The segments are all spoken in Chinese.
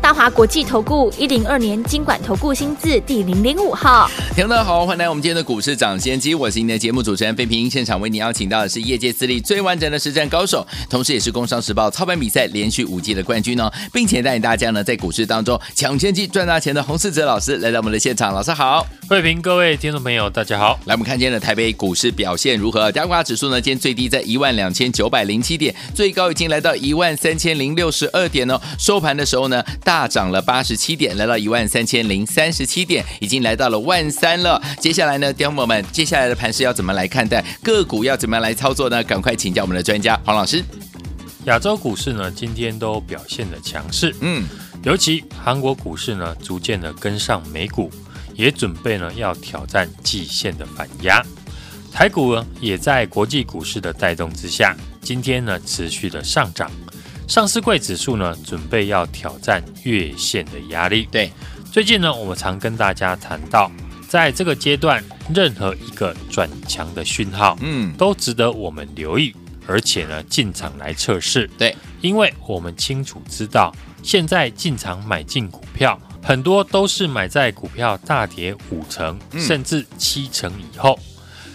大华国际投顾一零二年金管投顾新字第零零五号，听众好，欢迎来我们今天的股市涨先机，我是您的节目主持人费平，现场为您邀请到的是业界资历最完整的实战高手，同时也是工商时报操盘比赛连续五季的冠军哦，并且带领大家呢在股市当中抢先机赚大钱的洪世哲老师来到我们的现场，老师好，费平，各位听众朋友大家好，来我们看今天的台北股市表现如何？加挂指数呢今天最低在一万两千九百零七点，最高已经来到一万三千零六十二点哦，收盘的时候呢大。涨了八十七点，来到一万三千零三十七点，已经来到了万三了。接下来呢，弟兄们，接下来的盘势要怎么来看待？个股要怎么样来操作呢？赶快请教我们的专家黄老师。亚洲股市呢，今天都表现的强势，嗯，尤其韩国股市呢，逐渐的跟上美股，也准备呢要挑战季线的反压。台股呢，也在国际股市的带动之下，今天呢持续的上涨。上市柜指数呢，准备要挑战月线的压力。对，最近呢，我们常跟大家谈到，在这个阶段，任何一个转强的讯号，嗯，都值得我们留意，而且呢，进场来测试。对，因为我们清楚知道，现在进场买进股票，很多都是买在股票大跌五成甚至七成以后，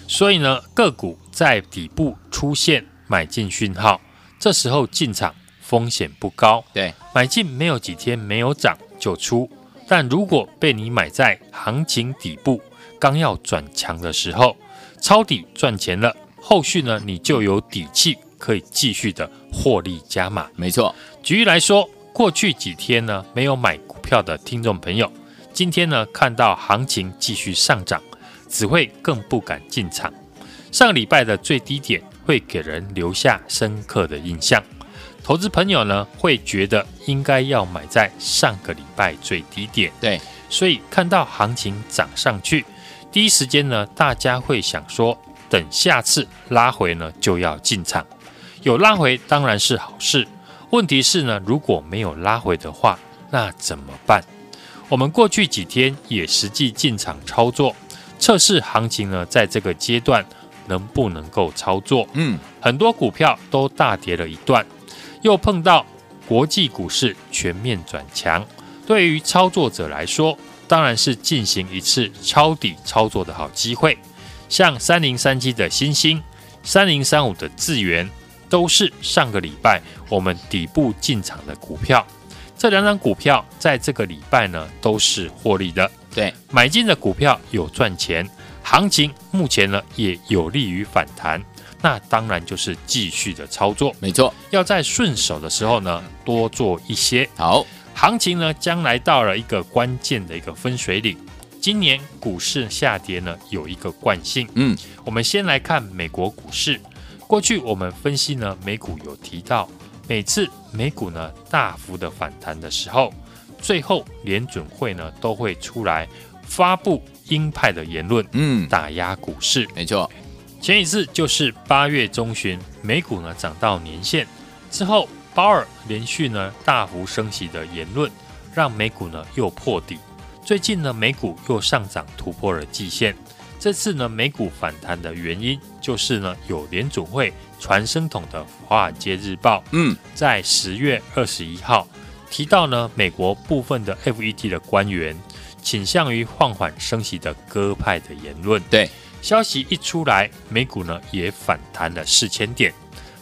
所以呢，个股在底部出现买进讯号，这时候进场。风险不高，对，买进没有几天没有涨就出。但如果被你买在行情底部刚要转强的时候，抄底赚钱了，后续呢你就有底气可以继续的获利加码。没错，举例来说，过去几天呢没有买股票的听众朋友，今天呢看到行情继续上涨，只会更不敢进场。上个礼拜的最低点会给人留下深刻的印象。投资朋友呢，会觉得应该要买在上个礼拜最低点，对，所以看到行情涨上去，第一时间呢，大家会想说，等下次拉回呢就要进场，有拉回当然是好事，问题是呢，如果没有拉回的话，那怎么办？我们过去几天也实际进场操作，测试行情呢，在这个阶段能不能够操作？嗯，很多股票都大跌了一段。又碰到国际股市全面转强，对于操作者来说，当然是进行一次抄底操作的好机会。像三零三七的新星、三零三五的智源，都是上个礼拜我们底部进场的股票。这两张股票在这个礼拜呢都是获利的。对，买进的股票有赚钱，行情目前呢也有利于反弹。那当然就是继续的操作，没错。要在顺手的时候呢，多做一些。好，行情呢将来到了一个关键的一个分水岭。今年股市下跌呢有一个惯性，嗯，我们先来看美国股市。过去我们分析呢，美股有提到，每次美股呢大幅的反弹的时候，最后联准会呢都会出来发布鹰派的言论，嗯，打压股市，没错。前一次就是八月中旬，美股呢涨到年线之后，鲍尔连续呢大幅升息的言论，让美股呢又破底。最近呢美股又上涨突破了季线。这次呢美股反弹的原因，就是呢有联总会传声筒的《华尔街日报》嗯，在十月二十一号提到呢美国部分的 FED 的官员倾向于放缓升息的鸽派的言论。对。消息一出来，美股呢也反弹了四千点。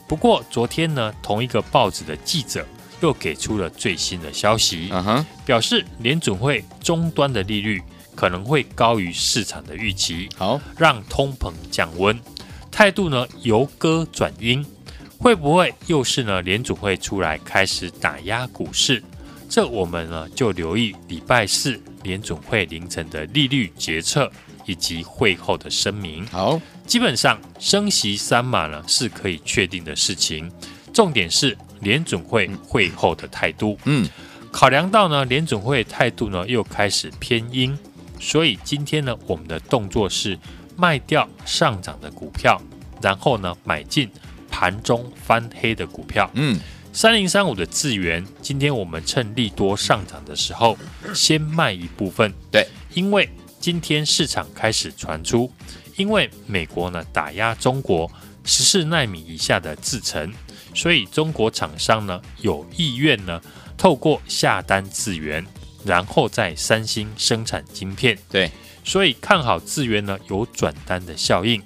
不过昨天呢，同一个报纸的记者又给出了最新的消息，uh huh. 表示联准会终端的利率可能会高于市场的预期，好，让通膨降温。态度呢由歌转鹰，会不会又是呢联准会出来开始打压股市？这我们呢就留意礼拜四联准会凌晨的利率决策。以及会后的声明，好，基本上升息三码呢是可以确定的事情，重点是联准会会后的态度。嗯，考量到呢联准会态度呢又开始偏鹰，所以今天呢我们的动作是卖掉上涨的股票，然后呢买进盘中翻黑的股票。嗯，三零三五的资源，今天我们趁利多上涨的时候，先卖一部分。对，因为今天市场开始传出，因为美国呢打压中国十四纳米以下的制程，所以中国厂商呢有意愿呢透过下单资源，然后在三星生产晶片。对，所以看好资源呢有转单的效应，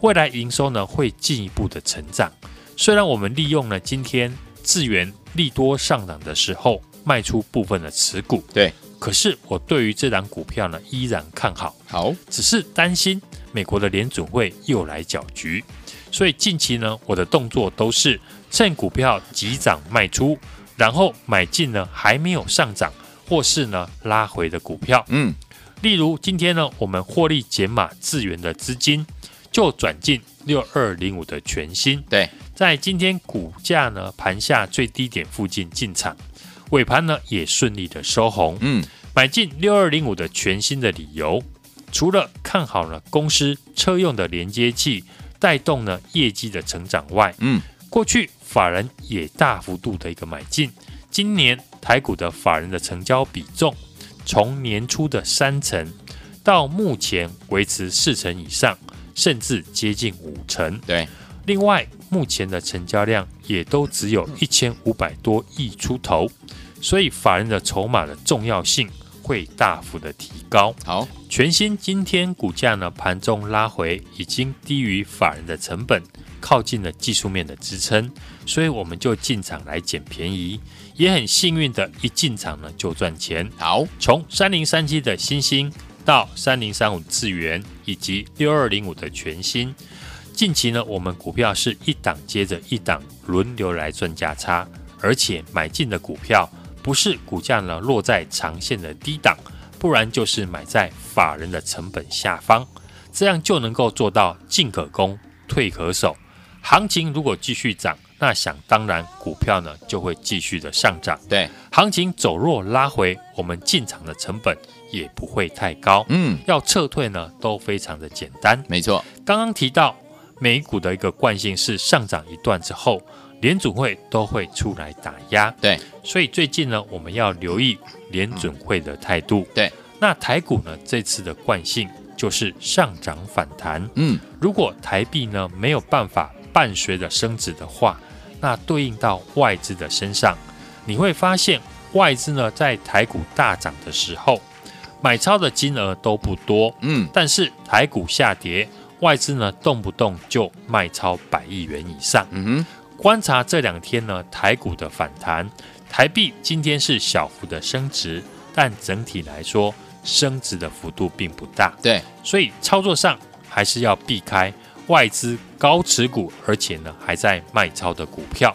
未来营收呢会进一步的成长。虽然我们利用了今天智源利多上涨的时候卖出部分的持股，对，可是我对于这档股票呢依然看好，好，只是担心美国的联准会又来搅局，所以近期呢我的动作都是趁股票急涨卖出，然后买进呢还没有上涨或是呢拉回的股票，嗯，例如今天呢我们获利减码资源的资金就转进六二零五的全新，对。在今天股价呢盘下最低点附近进场，尾盘呢也顺利的收红。嗯，买进六二零五的全新的理由，除了看好了公司车用的连接器带动呢业绩的成长外，嗯，过去法人也大幅度的一个买进，今年台股的法人的成交比重从年初的三成到目前维持四成以上，甚至接近五成。对。另外，目前的成交量也都只有一千五百多亿出头，所以法人的筹码的重要性会大幅的提高。好，全新今天股价呢盘中拉回，已经低于法人的成本，靠近了技术面的支撑，所以我们就进场来捡便宜，也很幸运的一进场呢就赚钱。好，从三零三七的新星到三零三五智源以及六二零五的全新。近期呢，我们股票是一档接着一档轮流来赚价差，而且买进的股票不是股价呢落在长线的低档，不然就是买在法人的成本下方，这样就能够做到进可攻，退可守。行情如果继续涨，那想当然股票呢就会继续的上涨。对，行情走弱拉回，我们进场的成本也不会太高。嗯，要撤退呢都非常的简单。没错，刚刚提到。美股的一个惯性是上涨一段之后，联准会都会出来打压。对，所以最近呢，我们要留意联准会的态度。对，那台股呢，这次的惯性就是上涨反弹。嗯，如果台币呢没有办法伴随着升值的话，那对应到外资的身上，你会发现外资呢在台股大涨的时候，买超的金额都不多。嗯，但是台股下跌。外资呢，动不动就卖超百亿元以上。嗯哼，观察这两天呢，台股的反弹，台币今天是小幅的升值，但整体来说，升值的幅度并不大。对，所以操作上还是要避开外资高持股，而且呢还在卖超的股票。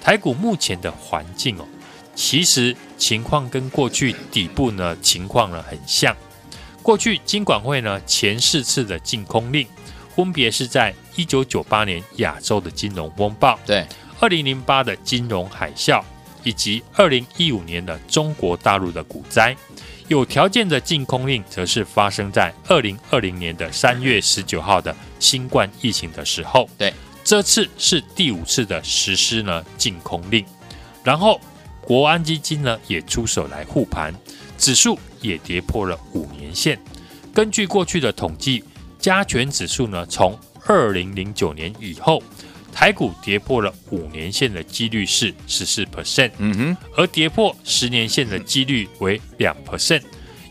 台股目前的环境哦，其实情况跟过去底部呢情况呢很像。过去金管会呢前四次的净空令，分别是在一九九八年亚洲的金融风暴，对，二零零八的金融海啸，以及二零一五年的中国大陆的股灾。有条件的禁空令，则是发生在二零二零年的三月十九号的新冠疫情的时候。对，这次是第五次的实施呢禁空令，然后国安基金呢也出手来护盘。指数也跌破了五年线。根据过去的统计，加权指数呢，从二零零九年以后，台股跌破了五年线的几率是十四 percent，嗯哼，而跌破十年线的几率为两 percent。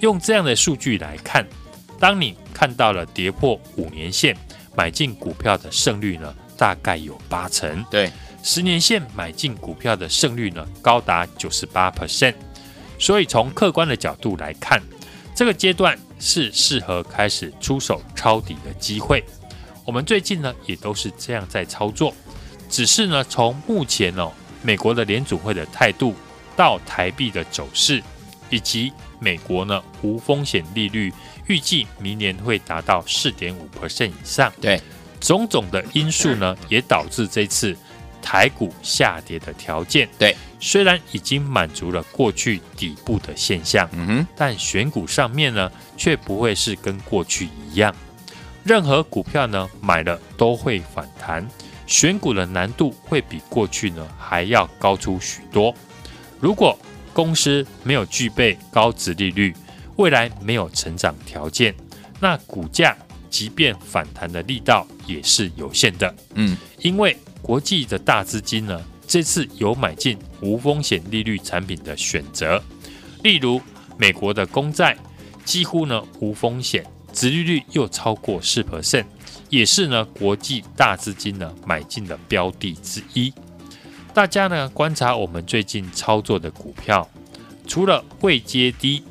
用这样的数据来看，当你看到了跌破五年线，买进股票的胜率呢，大概有八成。对，十年线买进股票的胜率呢，高达九十八 percent。所以从客观的角度来看，这个阶段是适合开始出手抄底的机会。我们最近呢也都是这样在操作，只是呢从目前哦美国的联储会的态度到台币的走势，以及美国呢无风险利率预计明年会达到四点五 percent 以上，对，种种的因素呢也导致这次。台股下跌的条件，对，虽然已经满足了过去底部的现象，嗯哼，但选股上面呢，却不会是跟过去一样。任何股票呢，买了都会反弹，选股的难度会比过去呢还要高出许多。如果公司没有具备高值利率，未来没有成长条件，那股价即便反弹的力道也是有限的。嗯，因为国际的大资金呢，这次有买进无风险利率产品的选择，例如美国的公债，几乎呢无风险，殖利率又超过四 percent，也是呢国际大资金呢买进的标的之一。大家呢观察我们最近操作的股票，除了位阶低，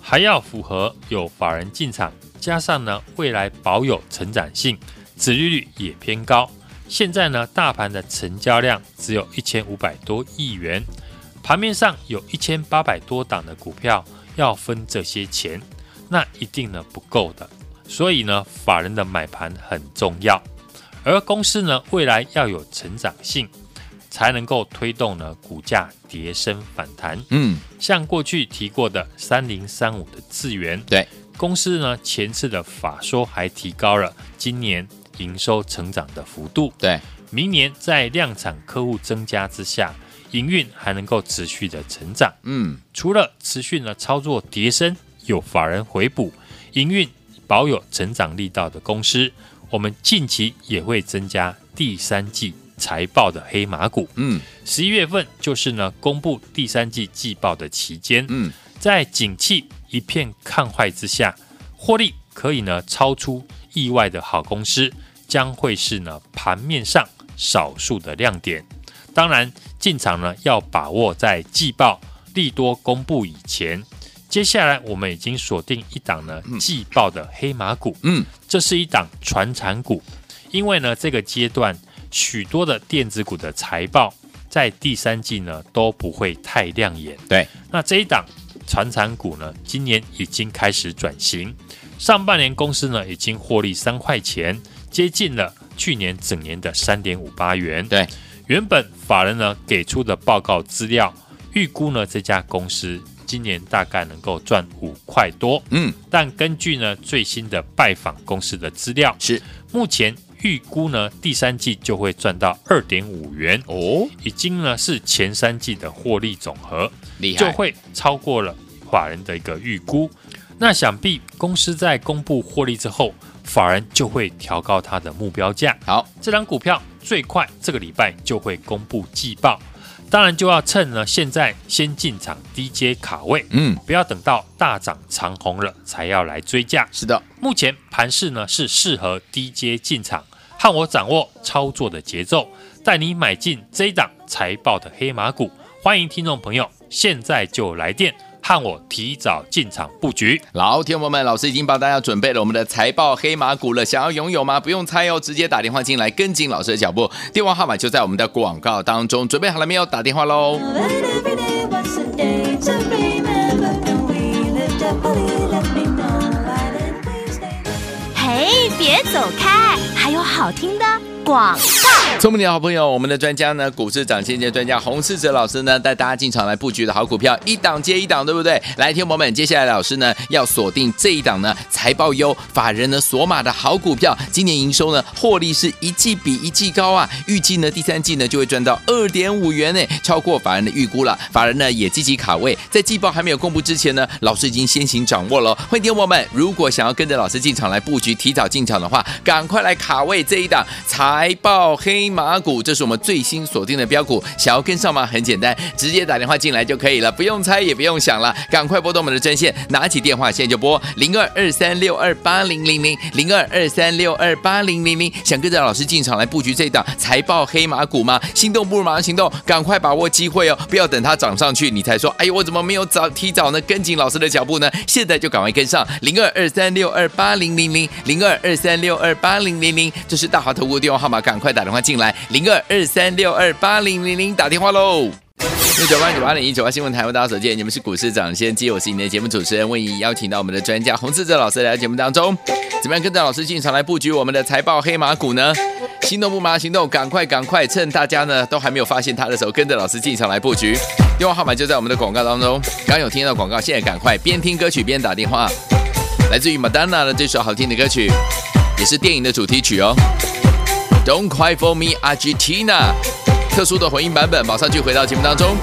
还要符合有法人进场，加上呢未来保有成长性，殖利率也偏高。现在呢大盘的成交量只有一千五百多亿元，盘面上有一千八百多档的股票要分这些钱，那一定呢不够的。所以呢法人的买盘很重要，而公司呢未来要有成长性。才能够推动呢股价跌升反弹。嗯，像过去提过的三零三五的智源，对公司呢前次的法说还提高了今年营收成长的幅度。对，明年在量产客户增加之下，营运还能够持续的成长。嗯，除了持续呢操作跌升有法人回补，营运保有成长力道的公司，我们近期也会增加第三季。财报的黑马股，嗯，十一月份就是呢公布第三季季报的期间，嗯，在景气一片看坏之下，获利可以呢超出意外的好公司，将会是呢盘面上少数的亮点。当然，进场呢要把握在季报利多公布以前。接下来我们已经锁定一档呢季报的黑马股，嗯，这是一档传产股，因为呢这个阶段。许多的电子股的财报在第三季呢都不会太亮眼。对，那这一档传产股呢，今年已经开始转型，上半年公司呢已经获利三块钱，接近了去年整年的三点五八元。对，原本法人呢给出的报告资料，预估呢这家公司今年大概能够赚五块多。嗯，但根据呢最新的拜访公司的资料，是目前。预估呢，第三季就会赚到二点五元哦，已经呢是前三季的获利总和，厉害，就会超过了法人的一个预估。那想必公司在公布获利之后，法人就会调高它的目标价。好，这张股票最快这个礼拜就会公布季报。当然就要趁呢，现在先进场低阶卡位，嗯，不要等到大涨长红了才要来追价。是的，目前盘势呢是适合低阶进场，和我掌握操作的节奏，带你买进这一档财报的黑马股。欢迎听众朋友现在就来电。和我提早进场布局，老天友们，老师已经帮大家准备了我们的财报黑马股了，想要拥有吗？不用猜哦，直接打电话进来跟紧老师的脚步，电话号码就在我们的广告当中，准备好了没有？打电话喽！嘿，别走开，还有好听的广告。聪明的好朋友，我们的专家呢，股市涨先机专家洪世哲老师呢，带大家进场来布局的好股票，一档接一档，对不对？来，听友们，接下来老师呢要锁定这一档呢，财报优、法人呢索马的好股票，今年营收呢获利是一季比一季高啊，预计呢第三季呢就会赚到二点五元呢，超过法人的预估了。法人呢也积极卡位，在季报还没有公布之前呢，老师已经先行掌握了。欢迎听友们，如果想要跟着老师进场来布局，提早进场的话，赶快来卡位这一档财财报黑。马股，这是我们最新锁定的标股，想要跟上吗？很简单，直接打电话进来就可以了，不用猜也不用想了，赶快拨动我们的专线，拿起电话现在就拨零二二三六二八零零零零二二三六二八零零零，想跟着老师进场来布局这档财报黑马股吗？心动不如马上行动，赶快把握机会哦，不要等它涨上去你才说，哎呦，我怎么没有早提早呢？跟紧老师的脚步呢？现在就赶快跟上零二二三六二八零零零零二二三六二八零零零，这是大华投顾电话号码，赶快打电话进。来零二二三六二八零零零打电话喽！六九八九八零一九八新闻台为大家所见，你们是股市涨先机，我是你的节目主持人，为你邀请到我们的专家洪志哲老师来到节目当中，怎么样跟着老师进场来布局我们的财报黑马股呢？心动不麻行动，赶快赶快，趁大家呢都还没有发现他的时候，跟着老师进场来布局。电话号码就在我们的广告当中，刚有听到广告，现在赶快边听歌曲边打电话，来自于 Madonna 的这首好听的歌曲，也是电影的主题曲哦。Don't Cry for Me Argentina，特殊的混音版本，马上就回到节目当中。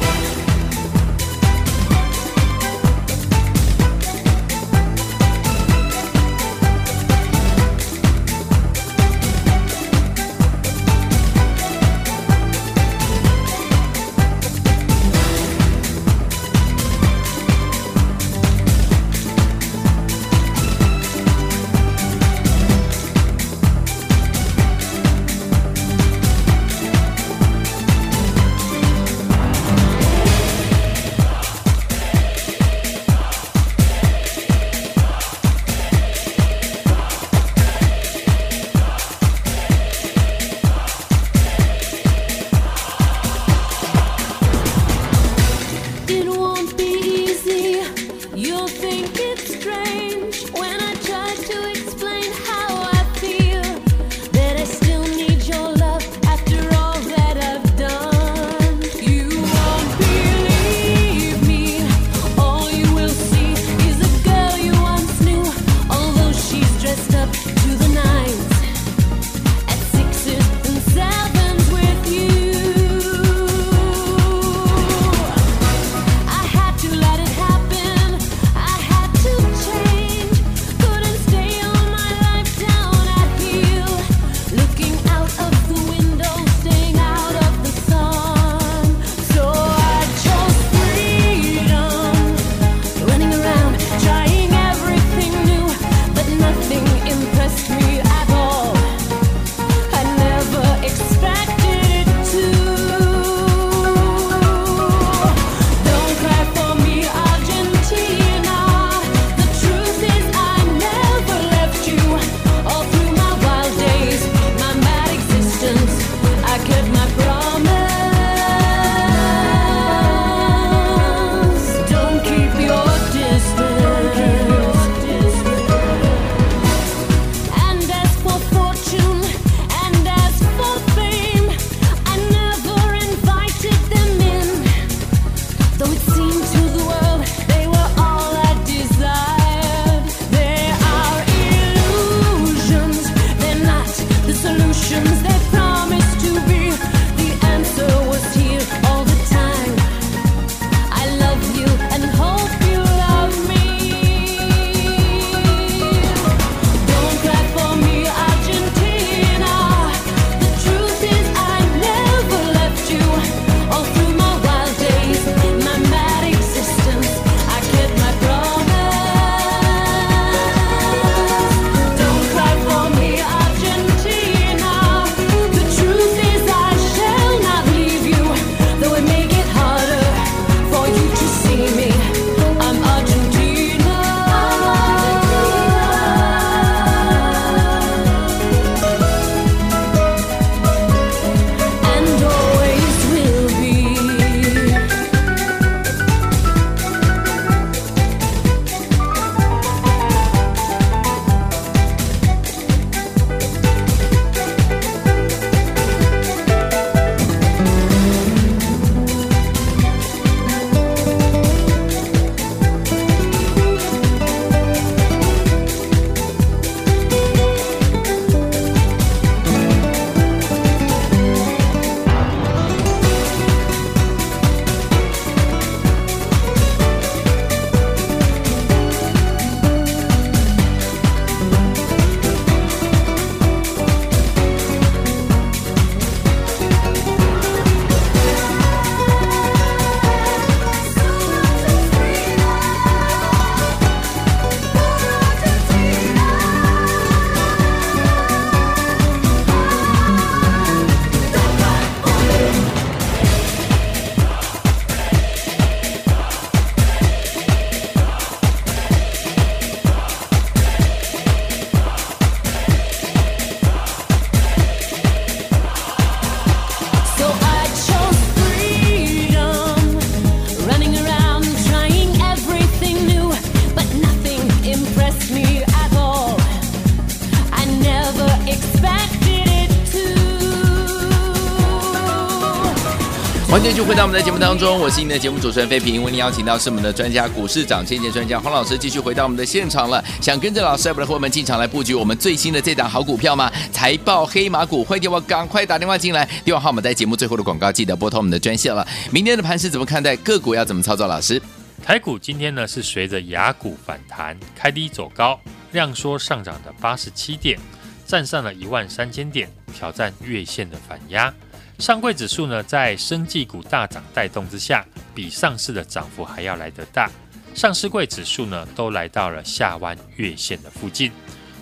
欢迎继续回到我们的节目当中，我是您的节目主持人费平，为您邀请到是我们的专家股市涨跌跌专家黄老师，继续回到我们的现场了。想跟着老师，不的伙伴们进场来布局我们最新的这档好股票吗？财报黑马股，欢迎我赶快打电话进来，电话号码在节目最后的广告，记得拨通我们的专线了。明天的盘是怎么看待？个股要怎么操作？老师，台股今天呢是随着雅股反弹，开低走高，量缩上涨的八十七点，站上了一万三千点，挑战月线的反压。上柜指数呢，在生技股大涨带动之下，比上市的涨幅还要来得大。上市柜指数呢，都来到了下弯月线的附近，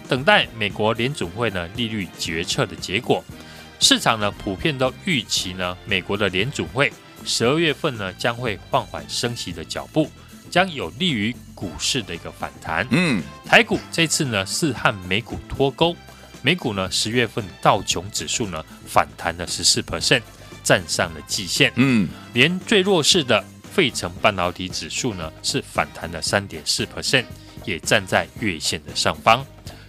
等待美国联准会呢利率决策的结果。市场呢普遍都预期呢，美国的联准会十二月份呢将会放缓升息的脚步，将有利于股市的一个反弹。嗯，台股这次呢是和美股脱钩。美股呢，十月份道琼指数呢反弹了十四 percent，站上了季线。嗯，连最弱势的费城半导体指数呢是反弹了三点四 percent，也站在月线的上方。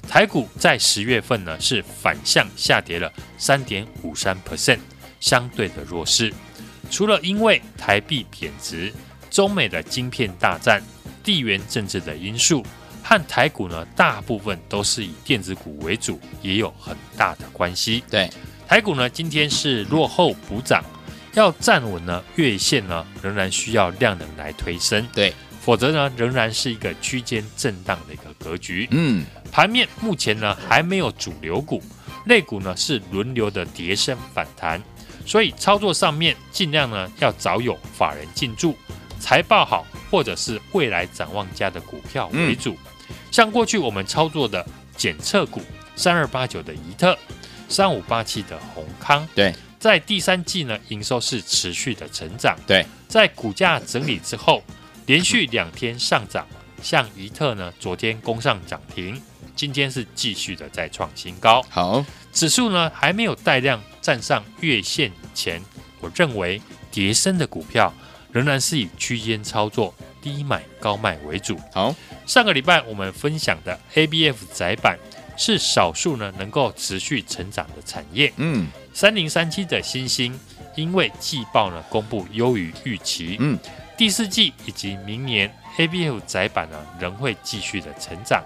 台股在十月份呢是反向下跌了三点五三 percent，相对的弱势。除了因为台币贬值、中美的晶片大战、地缘政治的因素。和台股呢，大部分都是以电子股为主，也有很大的关系。对，台股呢，今天是落后补涨，要站稳呢月线呢，仍然需要量能来推升。对，否则呢，仍然是一个区间震荡的一个格局。嗯，盘面目前呢还没有主流股，类股呢是轮流的跌升反弹，所以操作上面尽量呢要找有法人进驻、财报好或者是未来展望家的股票为主。嗯像过去我们操作的检测股三二八九的怡特，三五八七的宏康，对，在第三季呢营收是持续的成长，对，在股价整理之后，连续两天上涨，像怡特呢昨天攻上涨停，今天是继续的再创新高。好，指数呢还没有带量站上月线以前，我认为叠升的股票仍然是以区间操作。低买高卖为主。好，上个礼拜我们分享的 ABF 窄板是少数呢能够持续成长的产业。嗯，三零三七的新兴因为季报呢公布优于预期。嗯，第四季以及明年 ABF 窄板呢仍会继续的成长。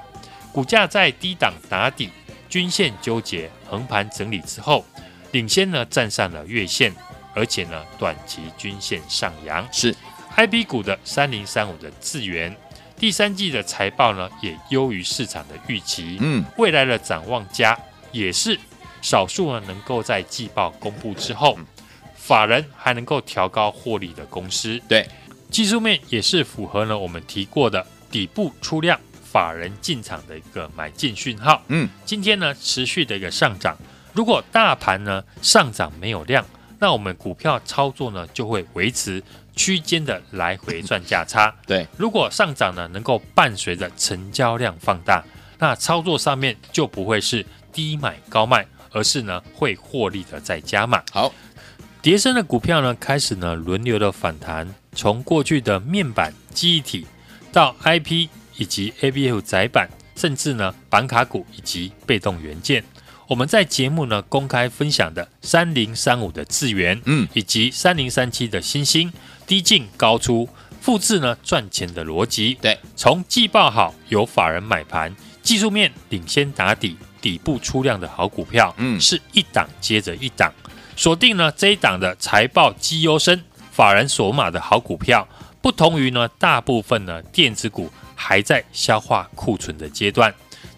股价在低档打底，均线纠结，横盘整理之后，领先呢站上了月线，而且呢短期均线上扬。是。I P 股的三零三五的智源，第三季的财报呢也优于市场的预期，嗯，未来的展望佳，也是少数呢能够在季报公布之后，法人还能够调高获利的公司。对，技术面也是符合了我们提过的底部出量，法人进场的一个买进讯号。嗯，今天呢持续的一个上涨，如果大盘呢上涨没有量，那我们股票操作呢就会维持。区间的来回赚价差，对，如果上涨呢，能够伴随着成交量放大，那操作上面就不会是低买高卖，而是呢会获利的再加码。好，叠升的股票呢，开始呢轮流的反弹，从过去的面板、记忆体到 IP 以及 ABF 窄板，甚至呢板卡股以及被动元件。我们在节目呢公开分享的三零三五的智源，嗯，以及三零三七的星星，低进高出，复制呢赚钱的逻辑。对，从季报好有法人买盘，技术面领先打底，底部出量的好股票，嗯，是一档接着一档，锁定呢这一档的财报绩优生，法人锁码的好股票，不同于呢大部分呢电子股还在消化库存的阶段。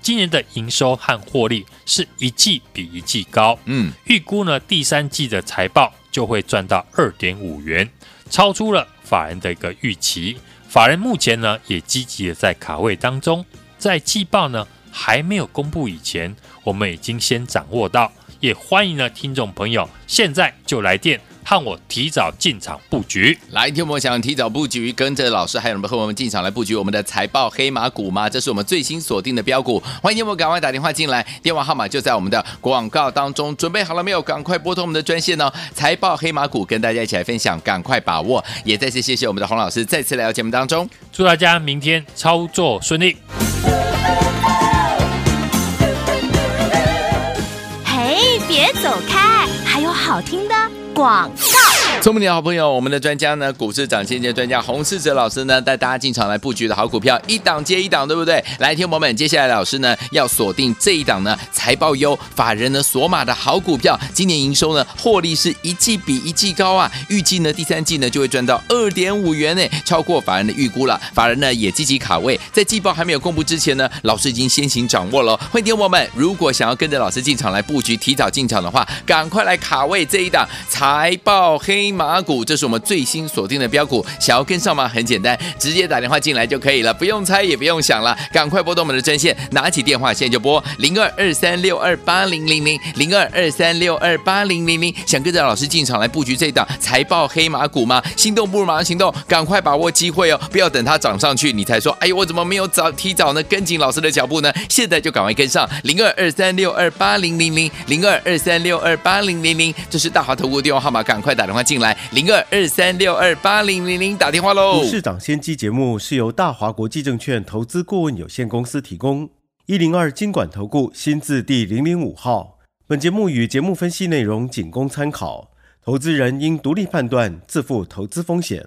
今年的营收和获利是一季比一季高，嗯，预估呢第三季的财报就会赚到二点五元，超出了法人的一个预期。法人目前呢也积极的在卡位当中，在季报呢还没有公布以前，我们已经先掌握到，也欢迎呢听众朋友现在就来电。看我提早进场布局，来听我们想提早布局，跟着老师还有什么和我们进场来布局我们的财报黑马股吗？这是我们最新锁定的标股，欢迎我们赶快打电话进来，电话号码就在我们的广告当中。准备好了没有？赶快拨通我们的专线哦！财报黑马股跟大家一起来分享，赶快把握！也再次谢谢我们的洪老师再次来到节目当中，祝大家明天操作顺利。嘿，别走开，还有好听的。广告。聪明的好朋友，我们的专家呢，股市涨先机专家洪世哲老师呢，带大家进场来布局的好股票，一档接一档，对不对？来，听友们，接下来老师呢要锁定这一档呢财报优、法人呢索码的好股票，今年营收呢获利是一季比一季高啊，预计呢第三季呢就会赚到二点五元呢，超过法人的预估了。法人呢也积极卡位，在季报还没有公布之前呢，老师已经先行掌握了。欢迎听友们，如果想要跟着老师进场来布局，提早进场的话，赶快来卡位这一档财报黑马股，这是我们最新锁定的标股。想要跟上吗？很简单，直接打电话进来就可以了，不用猜也不用想了，赶快拨动我们的专线，拿起电话现在就拨零二二三六二八零零零零二二三六二八零零零。想跟着老师进场来布局这档财报黑马股吗？心动不如马上行动，赶快把握机会哦！不要等它涨上去你才说，哎，我怎么没有早提早呢？跟紧老师的脚步呢？现在就赶快跟上零二二三六二八零零零零二二三六二八零零零，这是大华投顾电话号码，赶快打电话进来零二二三六二八零零零打电话喽。股市涨先机节目是由大华国际证券投资顾问有限公司提供，一零二经管投顾新字第零零五号。本节目与节目分析内容仅供参考，投资人应独立判断，自负投资风险。